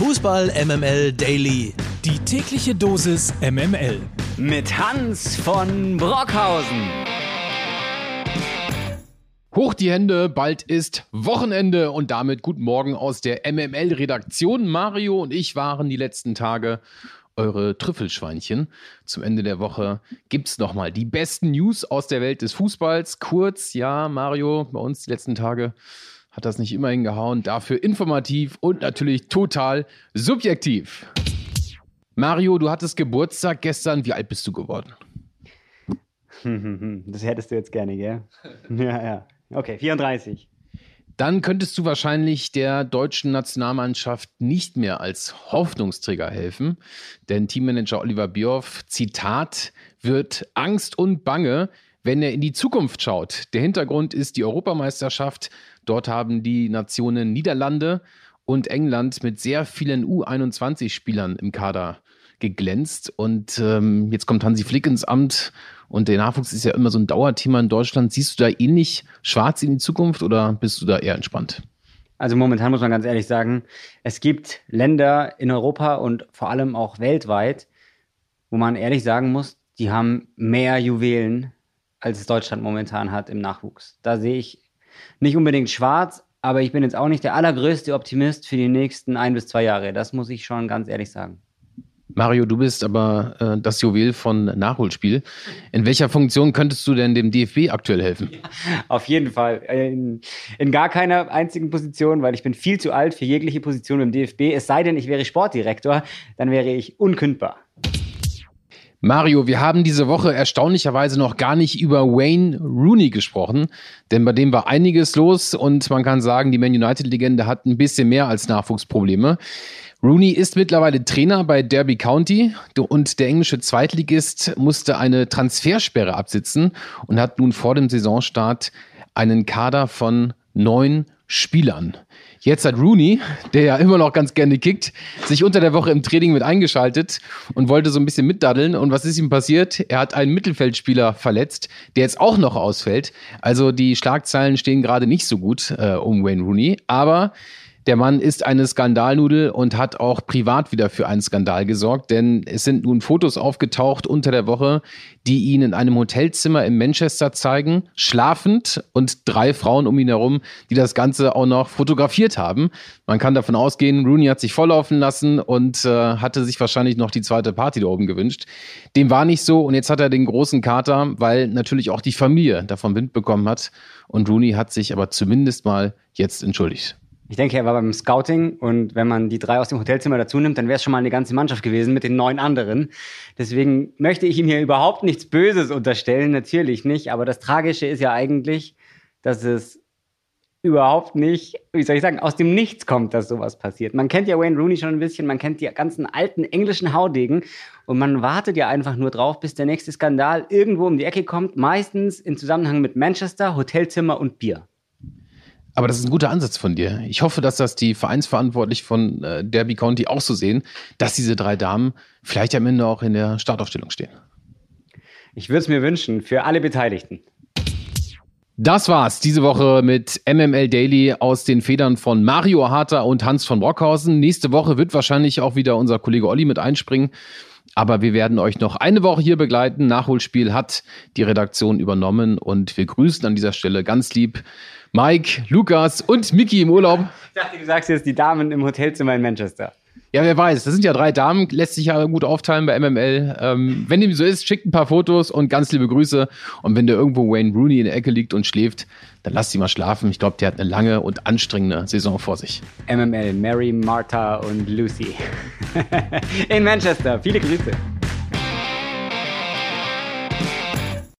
Fußball MML Daily. Die tägliche Dosis MML. Mit Hans von Brockhausen. Hoch die Hände, bald ist Wochenende und damit guten Morgen aus der MML-Redaktion. Mario und ich waren die letzten Tage eure Trüffelschweinchen. Zum Ende der Woche gibt es nochmal die besten News aus der Welt des Fußballs. Kurz, ja, Mario, bei uns die letzten Tage hat das nicht immer hingehauen. Dafür informativ und natürlich total subjektiv. Mario, du hattest Geburtstag gestern. Wie alt bist du geworden? Das hättest du jetzt gerne, gell? Ja, ja. Okay, 34. Dann könntest du wahrscheinlich der deutschen Nationalmannschaft nicht mehr als Hoffnungsträger helfen, denn Teammanager Oliver Bierhoff, Zitat, wird Angst und Bange, wenn er in die Zukunft schaut. Der Hintergrund ist die Europameisterschaft. Dort haben die Nationen Niederlande und England mit sehr vielen U21-Spielern im Kader geglänzt. Und ähm, jetzt kommt Hansi Flick ins Amt und der Nachwuchs ist ja immer so ein Dauerthema in Deutschland. Siehst du da ähnlich schwarz in die Zukunft oder bist du da eher entspannt? Also momentan muss man ganz ehrlich sagen, es gibt Länder in Europa und vor allem auch weltweit, wo man ehrlich sagen muss, die haben mehr Juwelen als Deutschland momentan hat im Nachwuchs. Da sehe ich nicht unbedingt schwarz, aber ich bin jetzt auch nicht der allergrößte Optimist für die nächsten ein bis zwei Jahre. Das muss ich schon ganz ehrlich sagen. Mario, du bist aber äh, das Juwel von Nachholspiel. In welcher Funktion könntest du denn dem DFB aktuell helfen? Ja, auf jeden Fall. In, in, gar keiner einzigen Position, weil ich bin viel zu alt für jegliche Position im DFB. Es sei denn, ich wäre Sportdirektor, dann wäre ich unkündbar. Mario, wir haben diese Woche erstaunlicherweise noch gar nicht über Wayne Rooney gesprochen, denn bei dem war einiges los und man kann sagen, die Man United-Legende hat ein bisschen mehr als Nachwuchsprobleme. Rooney ist mittlerweile Trainer bei Derby County und der englische Zweitligist musste eine Transfersperre absitzen und hat nun vor dem Saisonstart einen Kader von neun Spielern. Jetzt hat Rooney, der ja immer noch ganz gerne kickt, sich unter der Woche im Training mit eingeschaltet und wollte so ein bisschen mitdaddeln. Und was ist ihm passiert? Er hat einen Mittelfeldspieler verletzt, der jetzt auch noch ausfällt. Also die Schlagzeilen stehen gerade nicht so gut äh, um Wayne Rooney. Aber der Mann ist eine Skandalnudel und hat auch privat wieder für einen Skandal gesorgt, denn es sind nun Fotos aufgetaucht unter der Woche, die ihn in einem Hotelzimmer in Manchester zeigen, schlafend und drei Frauen um ihn herum, die das Ganze auch noch fotografiert haben. Man kann davon ausgehen, Rooney hat sich volllaufen lassen und äh, hatte sich wahrscheinlich noch die zweite Party da oben gewünscht. Dem war nicht so und jetzt hat er den großen Kater, weil natürlich auch die Familie davon Wind bekommen hat. Und Rooney hat sich aber zumindest mal jetzt entschuldigt. Ich denke, er war beim Scouting und wenn man die drei aus dem Hotelzimmer dazu nimmt, dann wäre es schon mal eine ganze Mannschaft gewesen mit den neun anderen. Deswegen möchte ich ihm hier überhaupt nichts Böses unterstellen, natürlich nicht. Aber das Tragische ist ja eigentlich, dass es überhaupt nicht, wie soll ich sagen, aus dem Nichts kommt, dass sowas passiert. Man kennt ja Wayne Rooney schon ein bisschen, man kennt die ganzen alten englischen Haudegen und man wartet ja einfach nur drauf, bis der nächste Skandal irgendwo um die Ecke kommt, meistens in Zusammenhang mit Manchester, Hotelzimmer und Bier. Aber das ist ein guter Ansatz von dir. Ich hoffe, dass das die Vereinsverantwortlichen von äh, Derby County auch so sehen, dass diese drei Damen vielleicht am Ende auch in der Startaufstellung stehen. Ich würde es mir wünschen, für alle Beteiligten. Das war's diese Woche mit MML Daily aus den Federn von Mario Harter und Hans von Brockhausen. Nächste Woche wird wahrscheinlich auch wieder unser Kollege Olli mit einspringen. Aber wir werden euch noch eine Woche hier begleiten. Nachholspiel hat die Redaktion übernommen und wir grüßen an dieser Stelle ganz lieb Mike, Lukas und Mickey im Urlaub. Ich dachte, du sagst jetzt die Damen im Hotelzimmer in Manchester. Ja, wer weiß. Das sind ja drei Damen, lässt sich ja gut aufteilen bei MML. Ähm, wenn dem so ist, schickt ein paar Fotos und ganz liebe Grüße. Und wenn der irgendwo Wayne Rooney in der Ecke liegt und schläft, dann lasst sie mal schlafen. Ich glaube, der hat eine lange und anstrengende Saison vor sich. MML, Mary, Martha und Lucy. In Manchester. Viele Grüße.